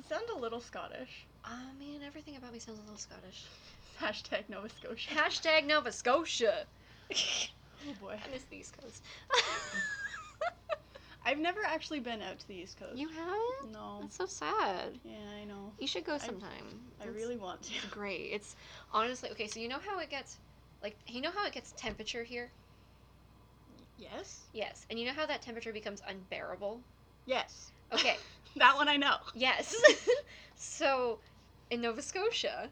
It sounds a little Scottish. Ah, I mean, everything about me sounds a little Scottish. Hashtag Nova Scotia. Hashtag Nova Scotia. Oh boy. I miss the East Coast. I've never actually been out to the East Coast. you haven't? No. That's so sad. Yeah, I know. You should go sometime. I It's- really want to. It's great. It's honestly okay. So you know how it gets, like you know how it gets temperature here. Yes? Yes, and you know how that temperature becomes unbearable. Yes. Okay. That one I know. yes. so, in Nova Scotia,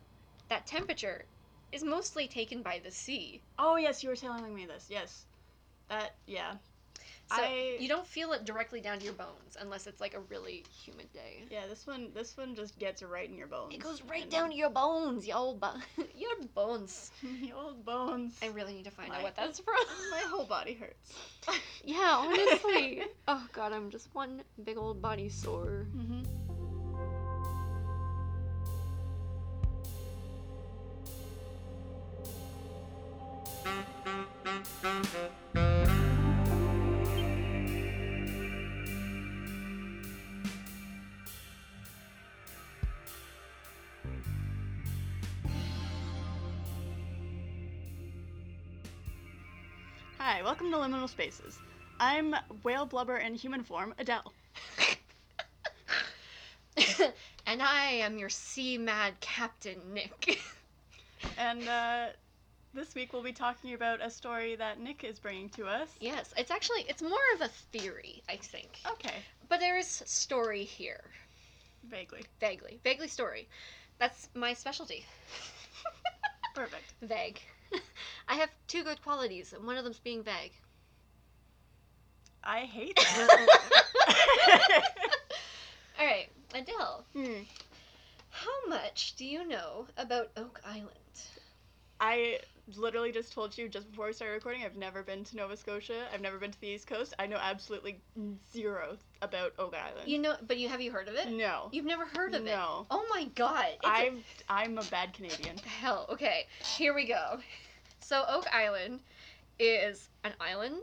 that temperature is mostly taken by the sea. Oh yes, you were telling me this. Yes. That yeah. So I- you don't feel it directly down to your bones unless it's like a really humid day. Yeah, this one this one just gets right in your bones. It goes right and- down to your bones, your old bo- your bones. the old bones. I really need to find My- out what that's from. My whole body hurts. Yeah, honestly. oh god, I'm just one big old body sore. hmm Hi, welcome to Liminal Spaces. I'm whale blubber in human form, Adele. and I am your sea mad captain, Nick. And uh, this week we'll be talking about a story that Nick is bringing to us. yes, it's actually it's more of a theory, I think. Okay, But there is story here. vaguely. Vaguely. Vaguely story. That's my specialty. Perfect. Vague. I have two good qualities, and one of them's being vague. I hate that. Alright, Adele, Hmm. how much do you know about Oak Island? I literally just told you just before we started recording, I've never been to Nova Scotia. I've never been to the East Coast. I know absolutely zero about Oak Island. You know, but you have you heard of it? no. You've never heard of it? No. Oh my god. It's a- I'm I'm a bad Canadian. Hell, okay, here we go. So Oak Island is an island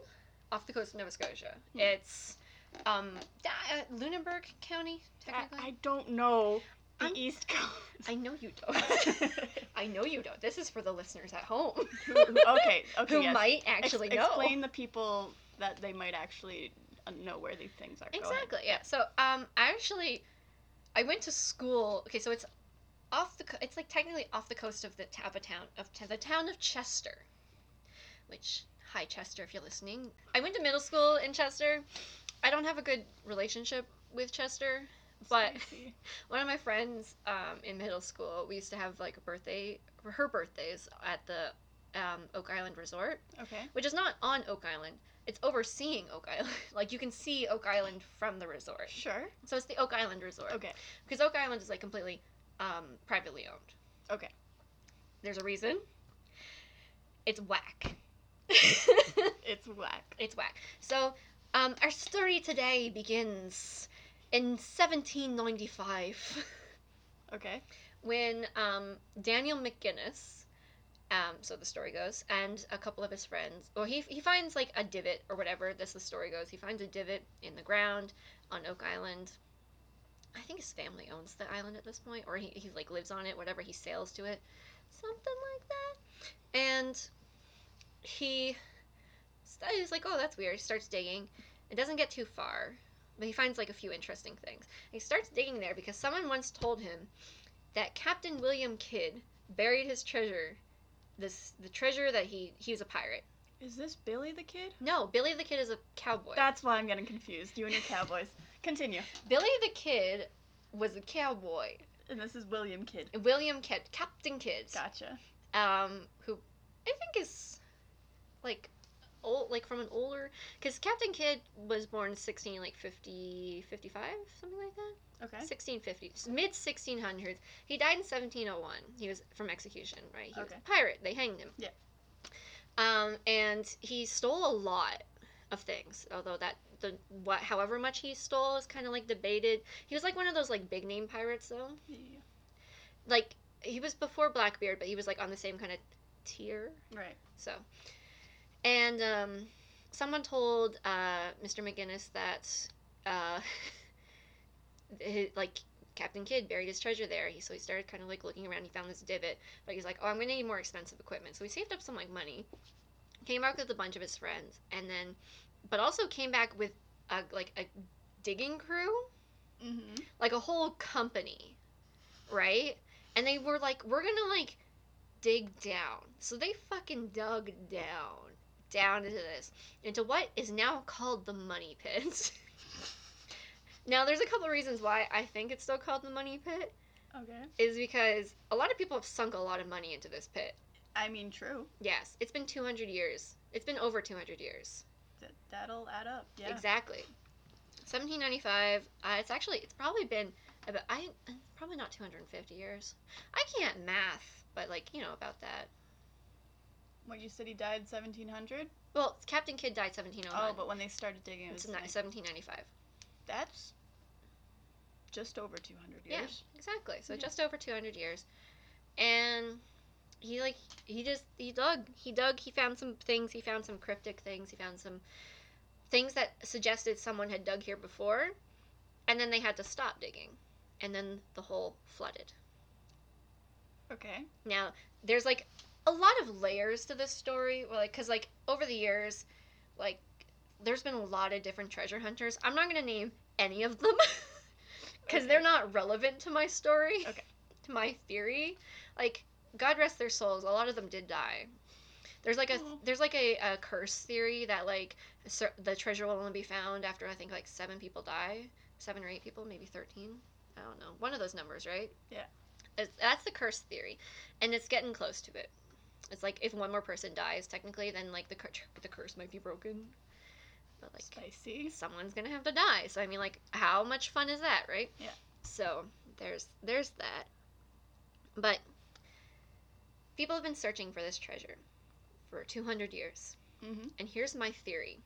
off the coast of Nova Scotia. Hmm. It's um uh, Lunenburg County, I, technically. I don't know the I'm- East Coast. I, know you don't. I know you don't. This is for the listeners at home Who- okay, okay, who yes. might Ex- actually know. Explain the people that they might actually uh, know where these things are. Exactly. Yeah. So um, I actually, I went to school. Okay, so it's off the. co- It's like technically off the coast of the t- of town of t- the town of Chester, which hi Chester if you're listening. I went to middle school in Chester. I don't have a good relationship with Chester, but one of my friends um, in middle school, we used to have like a birthday, her birthdays at the um, Oak Island Resort Okay. which is not on Oak Island. It's overseeing Oak Island. like you can see Oak Island from the resort. Sure. So it's the Oak Island Resort. Okay. Because Oak Island is like completely um, privately owned. Okay. There's a reason. It's whack. It's whack. it's whack. So um, our story today begins in 1795 Okay. when um, Daniel McGinnis, um, so the story goes, and a couple of his friends, well, he, he finds like a divot or whatever. This the story goes. He finds a divot in the ground on Oak Island. I think his family owns the island at this point, or he, he like lives on it. Whatever, he sails to it, something like that. And he, he's like, oh, that's weird. He starts digging. It doesn't get too far, but he finds like a few interesting things. He starts digging there because someone once told him that Captain William Kidd buried his treasure. This the treasure that he he was a pirate. Is this Billy the Kid? No, Billy the Kid is a cowboy. That's why I'm getting confused. You and your cowboys. Continue. Billy the Kid was a cowboy. And this is William Kidd. William Kidd, Captain Kidd, Gotcha. um, who I think is like old, like from an older, because Captain Kidd was born in sixteen like 50, 55, something like that. Okay. 1650, mid 1600s. He died in 1701. He was from execution, right? He was a pirate. They hanged him. Yeah. Um, and he stole a lot of things. Although that the what, however much he stole is kind of like debated. He was like one of those like big name pirates though. Yeah. Like he was before Blackbeard, but he was like on the same kind of tier. Right. So, and um, someone told uh, Mr. McGinnis that uh, hi like Captain Kidd buried his treasure there. He so he started kind of like looking around. He found this divot, but he's like, "Oh, I'm gonna need more expensive equipment." So he saved up some like money, came back with a bunch of his friends, and then, but also came back with a like a digging crew, Mm-hmm. like a whole company, right? And they were like, "We're gonna like dig down." So they fucking dug down, down into this, into what is now called the Money Pit. now, there's a couple of reasons why I think it's still called the Money Pit. Okay. Is because a lot of people have sunk a lot of money into this pit. I mean, true. Yes, it's been 200 years. It's been over 200 years. That that'll add up. Yeah. Exactly. 1795. Uh, it's actually it's probably been about I uh, probably not 250 years. I can't math, but like you know about that. What you said he died 1700? Well, Captain Kidd died 1709. Oh, but when they started digging, it it's was ni- 1795. that's just over 200 years. Yeah. Exactly. So Yeah. just over 200 years, and he like he just he dug he dug he found some things he found some cryptic things he found some things that suggested someone had dug here before, and then they had to stop digging, and then the hole flooded. Okay. Now, there's like a lot of layers to this story, like cuz like over the years, like there's been a lot of different treasure hunters. I'm not going to name any of them cuz Okay. they're not relevant to my story. Okay. To my theory. Like God rest their souls, a lot of them did die. There's like a there's like a, a curse theory that like the treasure will only be found after I think like 7 people die, 7 or 8 people, maybe 13. I don't know. One of those numbers, right? Yeah. That's the curse theory, and it's getting close to it. It's like if one more person dies, technically, then like the cur- the curse might be broken. But like Spicy. someone's gonna have to die. So I mean, like, how much fun is that, right? Yeah. So there's there's that. But people have been searching for this treasure for 200 years, Mm-hmm. and here's my theory.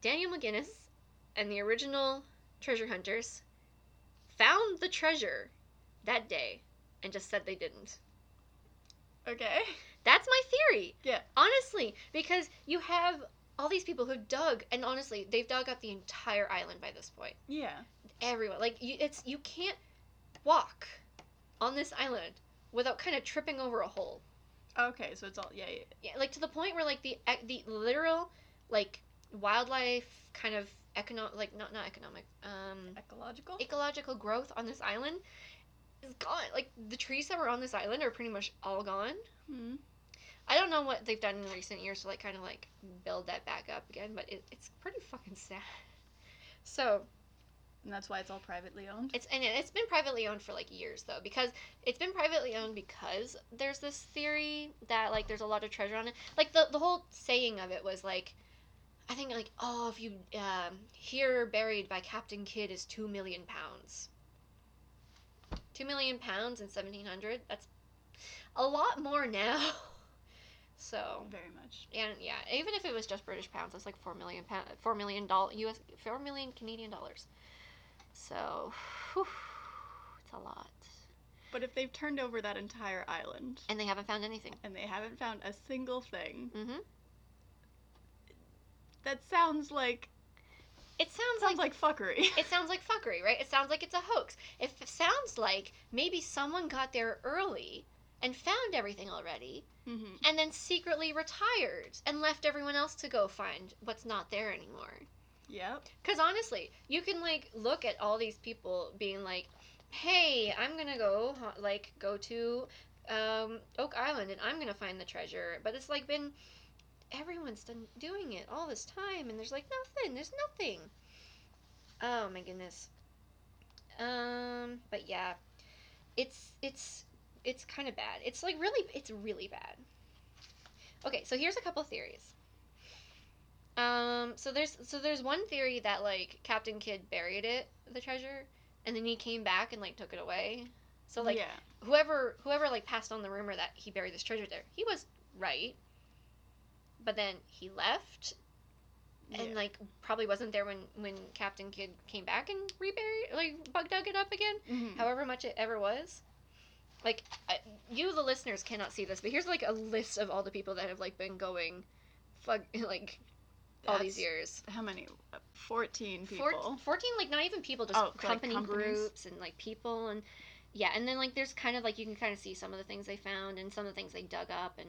Daniel McGinnis and the original treasure hunters found the treasure that day and just said they didn't. Okay. That's my theory. Yeah. Honestly, because you have all these people who dug, and honestly, they've dug up the entire island by this point. Yeah. Everyone, like you, it's you can't walk on this island without kind of tripping over a hole. Okay, so it's all yeah, yeah. Yeah, like to the point where like the the literal like wildlife kind of economic like not not economic um ecological. ecological growth on this island is gone. Like the trees that were on this island are pretty much all gone. hmm I don't know what they've done in recent years to like kind of like build that back up again, but it, it's pretty fucking sad. So And that's why it's all privately owned. it's and it's been privately owned for like years though because it's been privately owned because there's this theory that like there's a lot of treasure on it. Like the the whole saying of it was like, I think like oh if you um, here buried by Captain Kidd is two million pounds. Two million pounds in seventeen hundred. That's a lot more now. So Very much. and yeah, even if it was just British pounds, that's like four million pound, four million dollar US, four million Canadian dollars. So, whew, it's a lot, But if they've turned over that entire island and they haven't found anything. and they haven't found a single thing, hmm that sounds like It sounds sounds like, like fuckery. it sounds like fuckery, right? It sounds like it's a hoax. It f- sounds like maybe someone got there early and found everything already, hmm and then secretly retired and left everyone else to go find what's not there anymore. Yep. Because honestly, you can like look at all these people being like, "Hey, I'm gonna go like go to um, Oak Island and I'm gonna find the treasure," but it's like been everyone's done doing it all this time, and there's like nothing. There's nothing. Oh my goodness. Um, but yeah, it's it's it's kind of bad. It's like really it's really bad. Okay, so here's a couple theories. Um, so there's so there's one theory that like Captain Kidd buried it, the treasure, and then he came back and like took it away. So like yeah. whoever whoever like passed on the rumor that he buried this treasure there, he was right. But then he left and yeah. like probably wasn't there when when Captain Kidd came back and reburied like bug dug it up again Mhm. however much it ever was. Like I, you, the listeners, cannot see this, but here's like a list of all the people that have like been going, fuck, like all these years. How many? Fourteen Fourteen Four- people. 14 like not even people just Oh, company companies? groups and like people and yeah and then like there's kind of like you can kind of see some of the things they found and some of the things they dug up and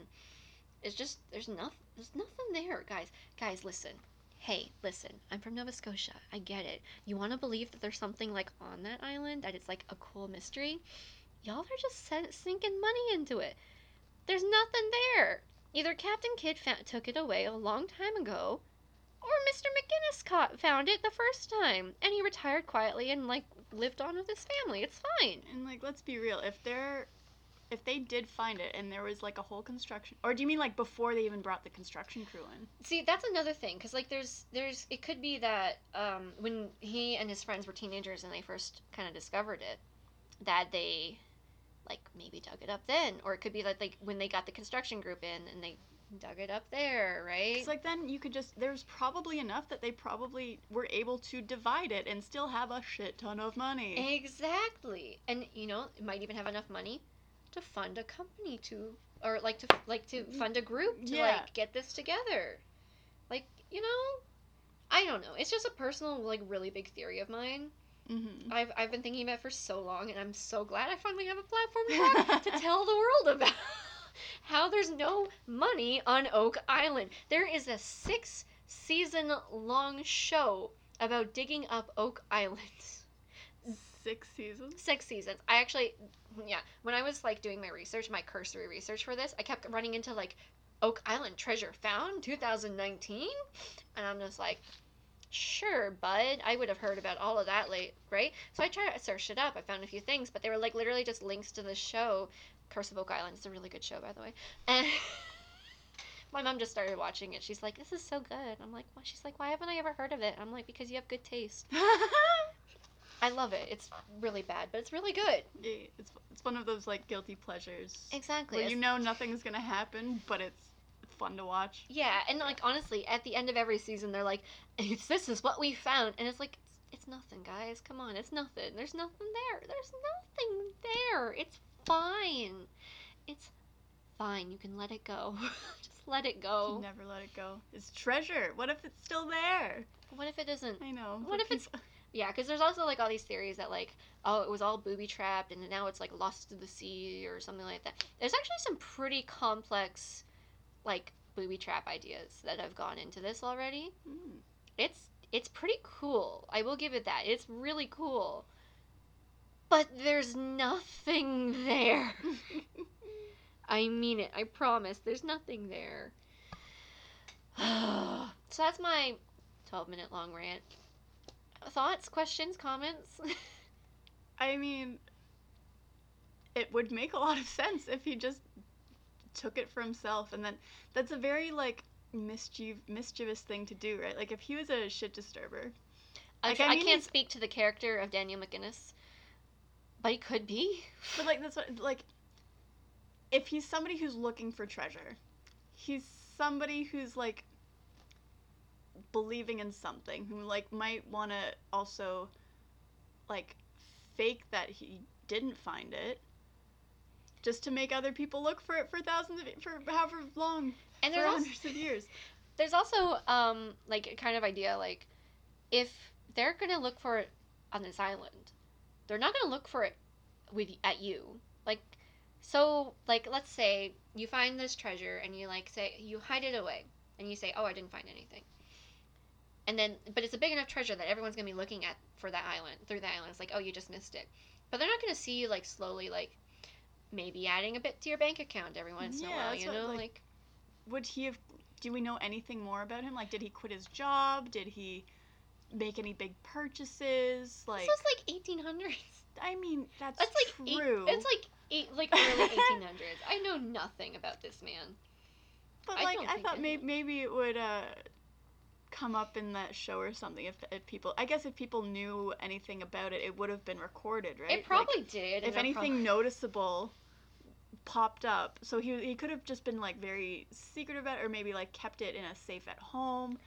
it's just there's nothing there's nothing there guys guys listen hey listen i'm from nova scotia i get it you want to believe that there's something like on that island that it's like a cool mystery y'all are just sinking money into it there's nothing there either captain kidd took it away a long time ago or Mr. McGinnis caught, found it the first time, and he retired quietly and like lived on with his family. It's fine. And like, let's be real. If they're, if they did find it and there was like a whole construction, or do you mean like before they even brought the construction crew in? See, that's another thing, because like there's there's it could be that um, when he and his friends were teenagers and they first kind of discovered it, that they like maybe dug it up then, or it could be that like when they got the construction group in and they dug it up there, right? It's like then you could just. There's probably enough that they probably were able to divide it and still have a shit ton of money. Exactly. And you know, it might even have enough money to fund a company to or like to like to fund a group to Yeah. like get this together. Like, you know, I don't know. It's just a personal like really big theory of mine. Mm-hmm. I've I've been thinking about it for so long and I'm so glad I finally have a platform to, to tell the world about how there's no money on Oak Island. There is a 6 season long show about digging up Oak Island. Six seasons. six seasons. I actually, yeah, when I was like doing my research, my cursory research for this, I kept running into like Oak Island treasure found 2019, and I'm just like, sure, bud, I would have heard about all of that late, right? So I tried to search it up. I found a few things, but they were like literally just links to the show. Curse of Oak Island. It's a really good show, by the way. And my mom just started watching it. She's like, "This is so good." I'm like, "Well," she's like, "Why haven't I ever heard of it?" I'm like, "Because you have good taste." I love it. It's really bad, but it's really good. Yeah, it's it's one of those like guilty pleasures Exactly. where you It's- know nothing's gonna happen, but it's fun to watch. Yeah, and like honestly, at the end of every season, they're like, "It's this is what we found," and it's like, "It's, it's nothing, guys. Come on, it's nothing. There's nothing there. There's nothing there. It's fine. It's fine. You can let it go. Just let it You go. never let it go. It's treasure. What if it's still there? What if it isn't? I know. What if it's- people- Yeah, because there's also like all these theories that like, oh, it was all booby trapped, and now it's like lost to the sea or something like that. There's actually some pretty complex, like booby trap ideas that have gone into this already. Mm. It's it's pretty cool. I will give it that. It's really cool. But there's nothing there. I mean it. I promise. There's nothing there. so that's my 12 minute long rant. Thoughts, questions, comments? I mean, it would make a lot of sense if he just took it for himself, and then that's a very like mischief mischievous thing to do, right? Like if he was a shit disturber, I, Like, I I mean, can't speak to the character of Daniel McGinnis, but he could be. but like that's what like if he's somebody who's looking for treasure, he's somebody who's like believing in something who like might want to also like fake that he didn't find it just to make other people look for it for thousands of for however long And for there's also, hundreds of years there's also um like a kind of idea like if they're gonna look for it on this island, they're not gonna look for it with at you. Like so like let's say you find this treasure and you like say you hide it away and you say, Oh, I didn't find anything. And then but it's a big enough treasure that everyone's gonna be looking at for that island through the island. It's like, oh you just missed it. But they're not gonna see you like slowly like maybe adding a bit to your bank account every once in a Yeah, while, you know? like- like would he have do we know anything more about him like did he quit his job did he make any big purchases like this was like 1800s. i mean that's, That's like eight, true it's like eight, like early 1800s. I know nothing about this man. but I like i, thought I may- maybe it would uh come up in that show or something if, if people i guess if people knew anything about it it would have been recorded right It Like, probably did. if anything prob- noticeable popped up so he, he could have just been like very secret about it or maybe like kept it in a safe at home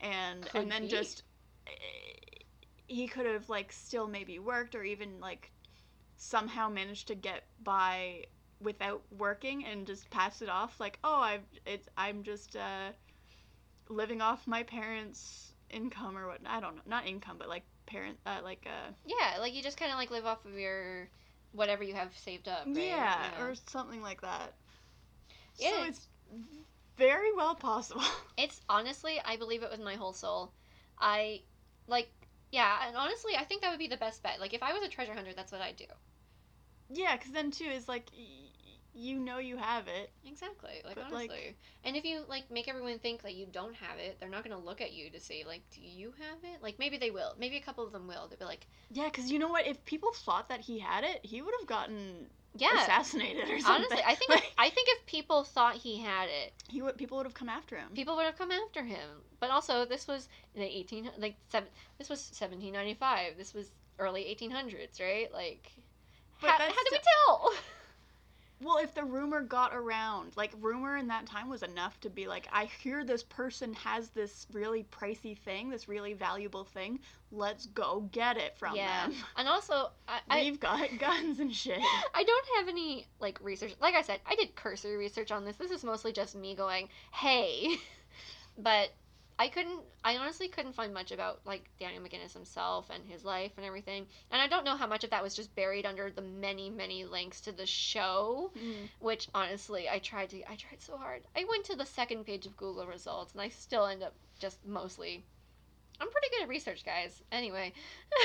and Could and then be. just eh, he could have like still maybe worked or even like somehow managed to get by without working and just pass it off like oh i've it's i'm just uh living off my parents' income or what. I don't know, not income, but like parent, uh, like uh, Yeah, like you just kind of like live off of your whatever you have saved up. Right? yeah, or something like that. Yeah, So Yeah. it's very well possible. It's honestly, I believe it with my whole soul. I like, yeah, and honestly, I think that would be the best bet. Like, if I was a treasure hunter, that's what I'd do. yeah, because then too is like you know you have it. Exactly. Like But, honestly. like- and if you like make everyone think that you don't have it, they're not gonna look at you to say like, do you have it? Like maybe they will. Maybe a couple of them will. They'll be like, Yeah, because you know what? If people thought that he had it, he would have gotten yeah. assassinated or something. Honestly, I think Like, if, I think if people thought he had it, he would people would have come after him. people would have come after him. But also, this was in the eighteen like seven. This was seventeen ninety five. This was early eighteen hundreds, right? Like, But how, how do we tell? Well, if the rumor got around, like rumor in that time was enough to be like, I hear this person has this really pricey thing, this really valuable thing. Let's go get it from yeah, them. and also, I, I We've got guns and shit. I don't have any like research. Like I said, I did cursory research on this. This is mostly just me going, "Hey," but I couldn't. I honestly couldn't find much about like Daniel McGinnis himself and his life and everything. And I don't know how much of that was just buried under the many, many links to the show. Mm-hmm. Which honestly, I tried to. I tried so hard. I went to the second page of Google results, and I still end up just mostly. I'm pretty good at research, guys. Anyway.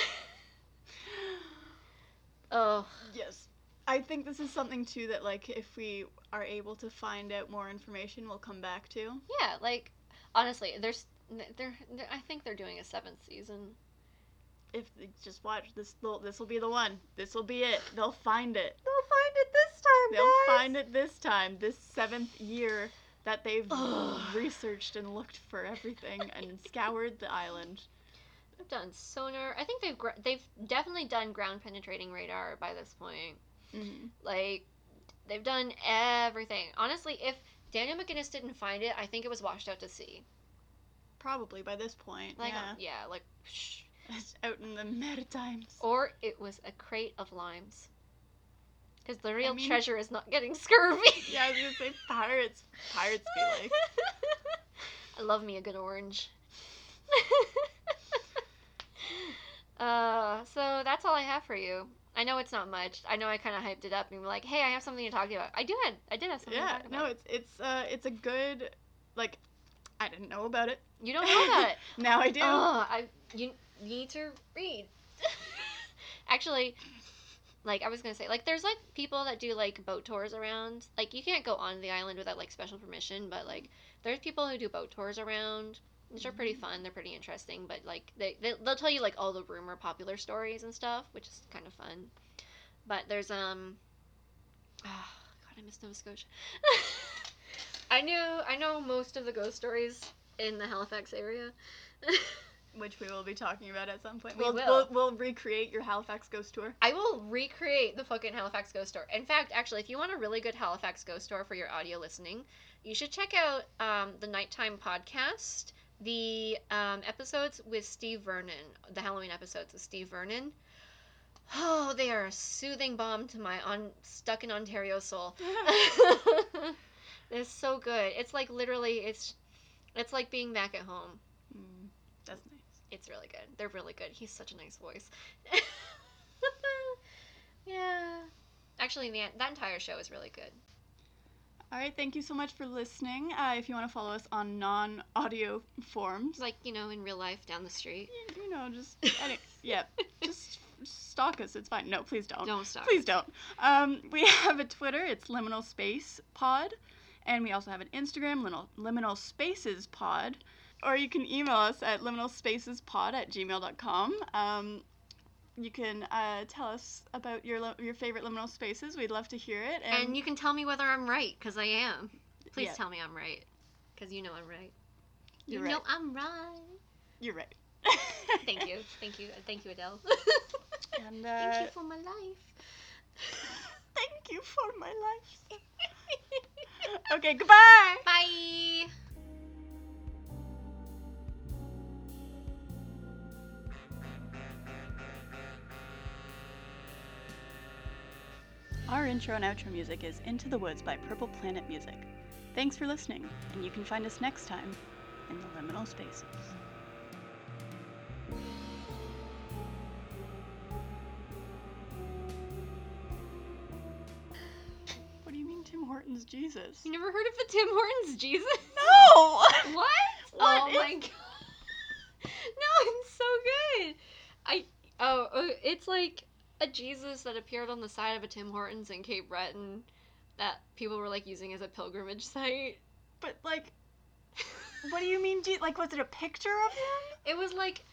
oh. Yes. I think this is something too that like if we are able to find out more information, we'll come back to. Yeah, like honestly, there's they're, they're I think they're doing a seventh season. If just watch this, this will be the one. This will be it. They'll find it. They'll find it this time, They'll find it this time. This seventh year that they've Ugh. researched and looked for everything and scoured the island. They've done sonar. I think they've gr- they've definitely done ground penetrating radar by this point. Mm-hmm. Like they've done everything. Honestly, if Daniel McGinnis didn't find it, I think it was washed out to sea. Probably by this point. Like yeah. yeah, like shh. It's out in the Maritimes. or it was a crate of limes. Because the real mean- treasure is not getting scurvy. Yeah, I was gonna say pirates. Pirates be like. I love me a good orange. uh, so that's all I have for you. I know it's not much. I know I kind of hyped it up and were like, "Hey, I have something to talk about." I do had, I did have something. Yeah, to talk no, it's it's uh it's a good like I didn't know about it. you don't know about it. now I do. Oh, I you, you need to read. Actually, like I was gonna say, like there's like people that do like boat tours around. Like you can't go on the island without like special permission, but like there's people who do boat tours around, which are pretty fun. They're pretty interesting, but like they, they they'll tell you like all the rumor popular stories and stuff, which is kind of fun. But there's um, ah, God, I miss Nova Scotia. I knew I know most of the ghost stories in the Halifax area. Which we will be talking about at some point. We we'll, will. We'll, we'll recreate your Halifax ghost tour. I will recreate the fucking Halifax Ghost tour. In fact, actually, if you want a really good Halifax Ghost tour for your audio listening, you should check out um, the Nighttime Podcast, the um, episodes with Steve Vernon, the Halloween episodes with Steve Vernon. Oh, they are a soothing balm to my on stuck in Ontario soul. it's so good. It's like literally, it's it's like being back at home. Mm, that's nice. It's really good. They're really good. He's such a nice voice. yeah. Actually, the, that entire show is really good. All right, thank you so much for listening. Uh, if you want to follow us on non-audio forms, like, you know, in real life down the street. you, you know, just any, yeah, just stalk us. It's fine. No, please don't. Don't stop. Please don't. Um, we have a Twitter. It's Liminal Space Pod, and we also have an Instagram, Liminal, Liminal Spaces Pod. Or you can email us at liminalspacespod at gmail.com. Um, you can uh, tell us about your your favorite liminal spaces. We'd love to hear it. And, And you can tell me whether I'm right, because I am. Please Yeah. tell me I'm right, because you know I'm right. You're you right. know I'm right. You're right. Thank you. Thank you. Thank you, Adele. And uh, Thank you for my life. thank you for my life. okay, goodbye. Bye. Our intro and outro music is Into the Woods by Purple Planet Music. Thanks for listening, and you can find us next time in the liminal spaces. What do you mean Tim Hortons Jesus? You never heard of the Tim Hortons Jesus? No! What? What oh is- my god. No, it's so good. I oh, uh, it's like a Jesus that appeared on the side of a Tim Hortons in Cape Breton that people were like using as a pilgrimage site. But like, what do you mean? Je- like, was it a picture of him? It was like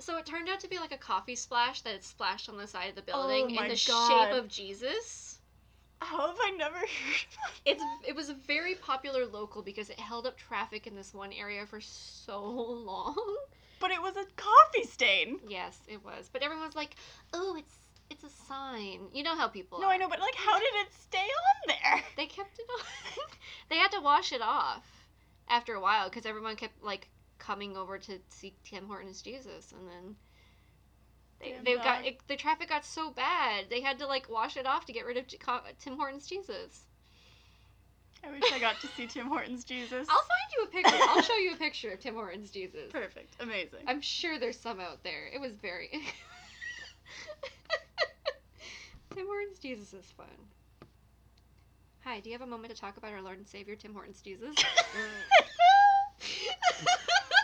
so it turned out to be like a coffee splash that had splashed on the side of the building Oh in the God. shape of Jesus. How have I never heard of It's it was a very popular local because it held up traffic in this one area for so long. But it was a coffee stain. Yes, it was. But everyone's like, "Oh, it's it's a sign." You know how people No, are. I know, but like, how did it stay on there? They kept it on. they had to wash it off after a while because everyone kept like coming over to see Tim Hortons Jesus, and then they Damn they got it, the traffic got so bad they had to like wash it off to get rid of Tim Hortons Jesus. I wish I got to see Tim Hortons Jesus. I'll find you a picture. I'll show you a picture of Tim Hortons Jesus. Perfect. Amazing. I'm sure there's some out there. It was very. Tim Hortons Jesus is fun. Hi, do you have a moment to talk about our Lord and Savior, Tim Hortons Jesus?